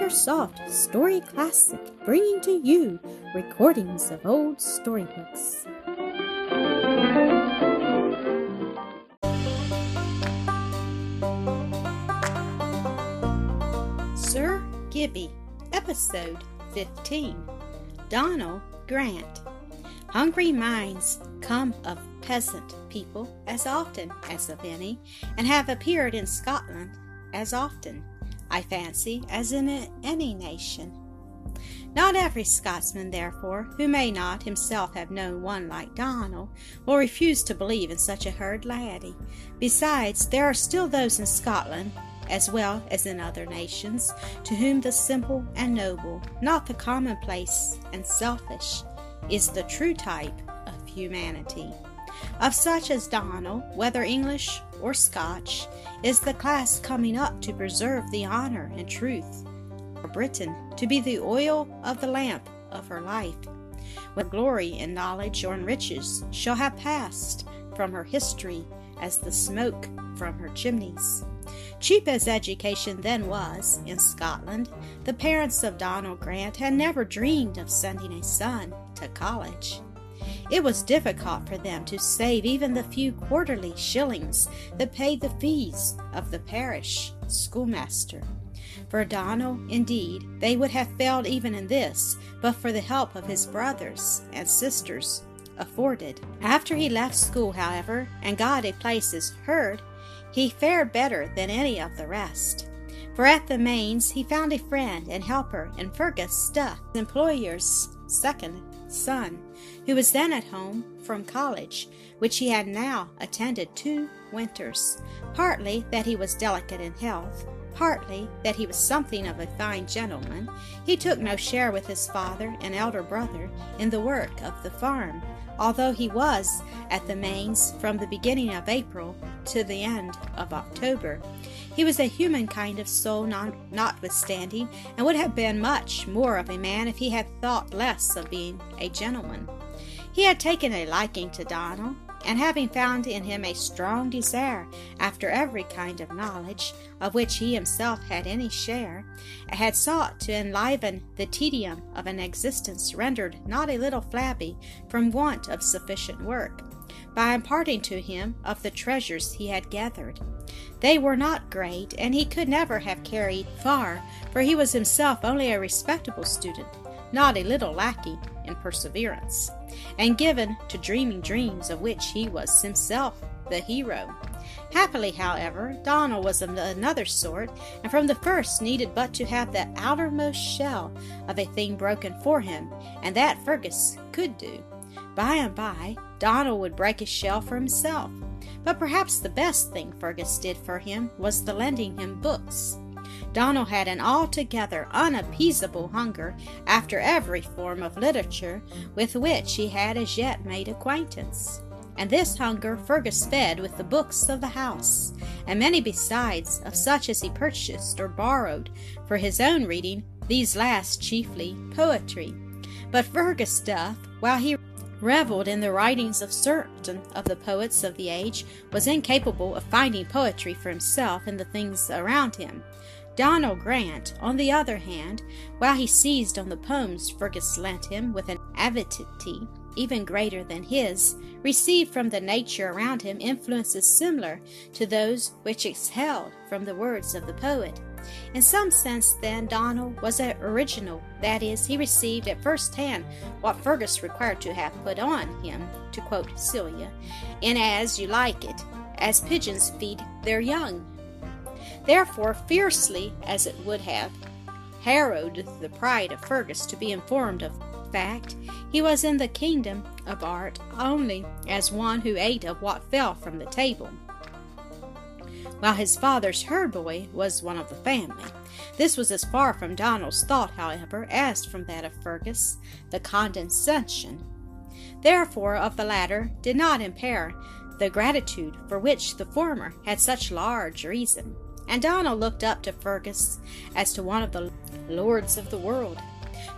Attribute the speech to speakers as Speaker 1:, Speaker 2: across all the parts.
Speaker 1: AcreSoft Story Classic, bringing to you recordings of old storybooks. Sir Gibbie, Episode 15 Donal Grant. Hungry minds come of peasant people as often as of any, and have appeared in Scotland as often, I fancy, as in any nation. Not every Scotsman, therefore, who may not himself have known one like Donal, will refuse to believe in such a herd laddie. Besides, there are still those in Scotland, as well as in other nations, to whom the simple and noble, not the commonplace and selfish, is the true type of humanity. Of such as Donal, whether English or Scotch, is the class coming up to preserve the honor and truth, for Britain to be the oil of the lamp of her life, when glory and knowledge or riches shall have passed from her history as the smoke from her chimneys. Cheap as education then was in Scotland, the parents of Donal Grant had never dreamed of sending a son to college. It was difficult for them to save even the few quarterly shillings that paid the fees of the parish schoolmaster. For Donal, indeed, they would have failed even in this, but for the help of his brothers and sisters afforded. After he left school, however, and got a place as herd, he fared better than any of the rest. For at the Mains he found a friend and helper in Fergus Duff, employer's second son, who was then at home from college, which he had now attended two winters, partly that he was delicate in health, partly that he was something of a fine gentleman. He took no share with his father and elder brother in the work of the farm, although he was at the Mains from the beginning of April to the end of October. He was a human kind of soul, notwithstanding, and would have been much more of a man if he had thought less of being a gentleman. He had taken a liking to Donal, and having found in him a strong desire after every kind of knowledge of which he himself had any share, had sought to enliven the tedium of an existence rendered not a little flabby from want of sufficient work, by imparting to him of the treasures he had gathered. They were not great, and he could never have carried far, for he was himself only a respectable student, not a little lacking in perseverance, and given to dreaming dreams of which he was himself the hero. Happily, however, Donal was of another sort, and from the first needed but to have the outermost shell of a thing broken for him, and that Fergus could do. By and by, Donal would break his shell for himself. But perhaps the best thing Fergus did for him was the lending him books. Donal had an altogether unappeasable hunger after every form of literature with which he had as yet made acquaintance. And this hunger Fergus fed with the books of the house, and many besides, of such as he purchased or borrowed for his own reading, these last chiefly poetry. But Fergus Duff, while he reveled in the writings of certain of the poets of the age, was incapable of finding poetry for himself in the things around him. Donal Grant, on the other hand, while he seized on the poems Fergus lent him with an avidity even greater than his, received from the nature around him influences similar to those which exhaled from the words of the poet. In some sense, then, Donal was an original. That is, he received at first hand what Fergus required to have put on him, to quote Celia, in As You Like It, as pigeons feed their young. Therefore, fiercely as it would have harrowed the pride of Fergus to be informed of fact, he was in the kingdom of art only as one who ate of what fell from the table while his father's herd boy was one of the family. This was as far from Donal's thought, however, as from that of Fergus, the condescension, therefore, of the latter did not impair the gratitude for which the former had such large reason. And Donal looked up to Fergus as to one of the lords of the world.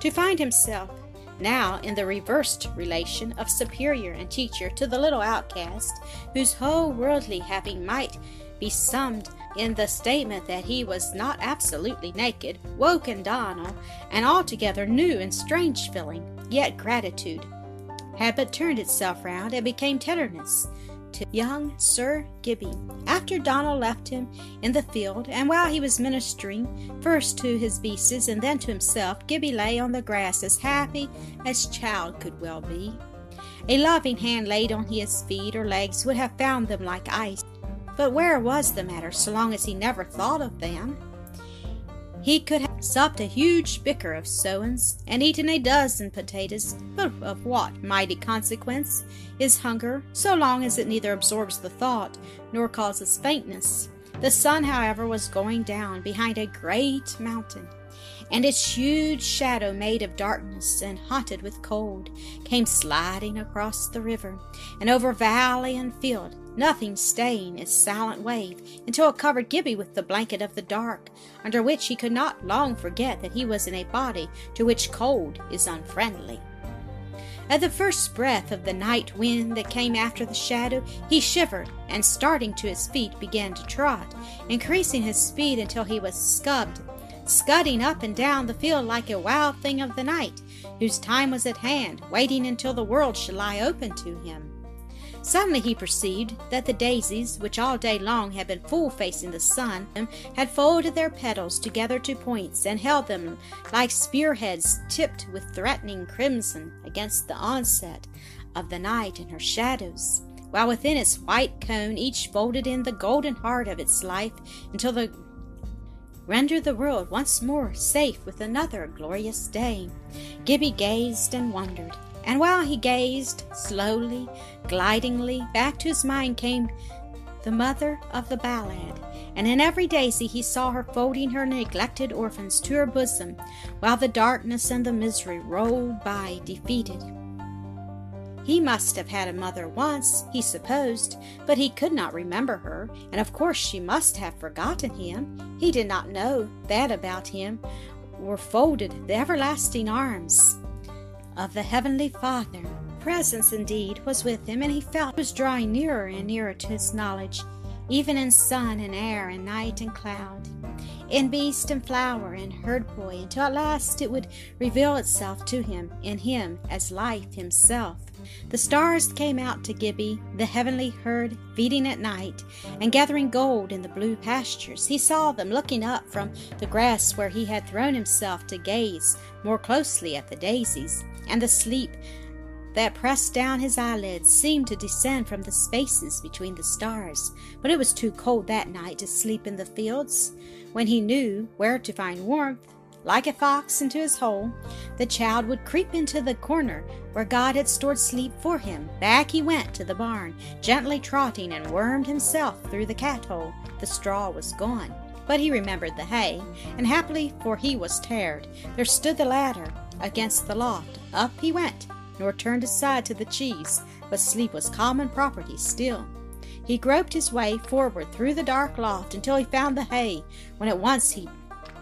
Speaker 1: To find himself now in the reversed relation of superior and teacher to the little outcast, whose whole worldly having might be summed in the statement that he was not absolutely naked, woke in Donal an altogether new and strange feeling, yet gratitude had but turned itself round and became tenderness to young Sir Gibbie. After Donal left him in the field, and while he was ministering first to his beasts and then to himself, Gibbie lay on the grass as happy as child could well be. A loving hand laid on his feet or legs would have found them like ice. But where was the matter so long as he never thought of them? He could have supped a huge bicker of sowens and eaten a dozen potatoes, but of what mighty consequence is hunger, so long as it neither absorbs the thought nor causes faintness? The sun, however, was going down behind a great mountain, and its huge shadow, made of darkness and haunted with cold, came sliding across the river and over valley and field nothing staying its silent wave until it covered Gibbie with the blanket of the dark, under which he could not long forget that he was in a body to which cold is unfriendly. At the first breath of the night wind that came after the shadow, he shivered, and starting to his feet began to trot, increasing his speed until he was scubbed, scudding up and down the field like a wild thing of the night, whose time was at hand, waiting until the world should lie open to him. Suddenly he perceived that the daisies, which all day long had been full facing the sun, had folded their petals together to points and held them like spearheads tipped with threatening crimson against the onset of the night and her shadows, while within its white cone each folded in the golden heart of its life until the render the world once more safe with another glorious day. Gibbie gazed and wondered. And while he gazed, slowly, glidingly, back to his mind came the mother of the ballad, and in every daisy he saw her folding her neglected orphans to her bosom, while the darkness and the misery rolled by defeated. He must have had a mother once, he supposed, but he could not remember her, and of course she must have forgotten him. He did not know that about him were folded the everlasting arms of the Heavenly Father. Presence indeed was with him, and he felt it was drawing nearer and nearer to his knowledge, even in sun and air and night and cloud, in beast and flower and herd boy, until at last it would reveal itself to him in him as life himself. The stars came out to Gibbie, the heavenly herd, feeding at night and gathering gold in the blue pastures. He saw them looking up from the grass where he had thrown himself to gaze more closely at the daisies and the sleep that pressed down his eyelids seemed to descend from the spaces between the stars. But it was too cold that night to sleep in the fields. When he knew where to find warmth, like a fox into his hole, the child would creep into the corner where God had stored sleep for him. Back he went to the barn, gently trotting, and wormed himself through the cat hole. The straw was gone. But he remembered the hay, and happily, for he was tired, there stood the ladder against the loft. Up he went, nor turned aside to the cheese, but sleep was common property still. He groped his way forward through the dark loft until he found the hay, when at once he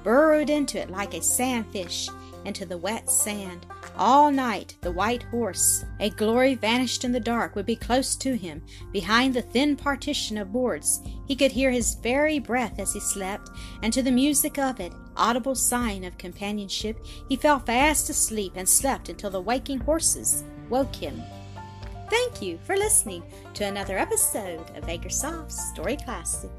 Speaker 1: burrowed into it like a sandfish into the wet sand. All night the white horse, a glory vanished in the dark, would be close to him, behind the thin partition of boards. He could hear his very breath as he slept, and to the music of it, audible sign of companionship, he fell fast asleep and slept until the waking horses woke him. Thank you for listening to another episode of Acresoft Story Classic.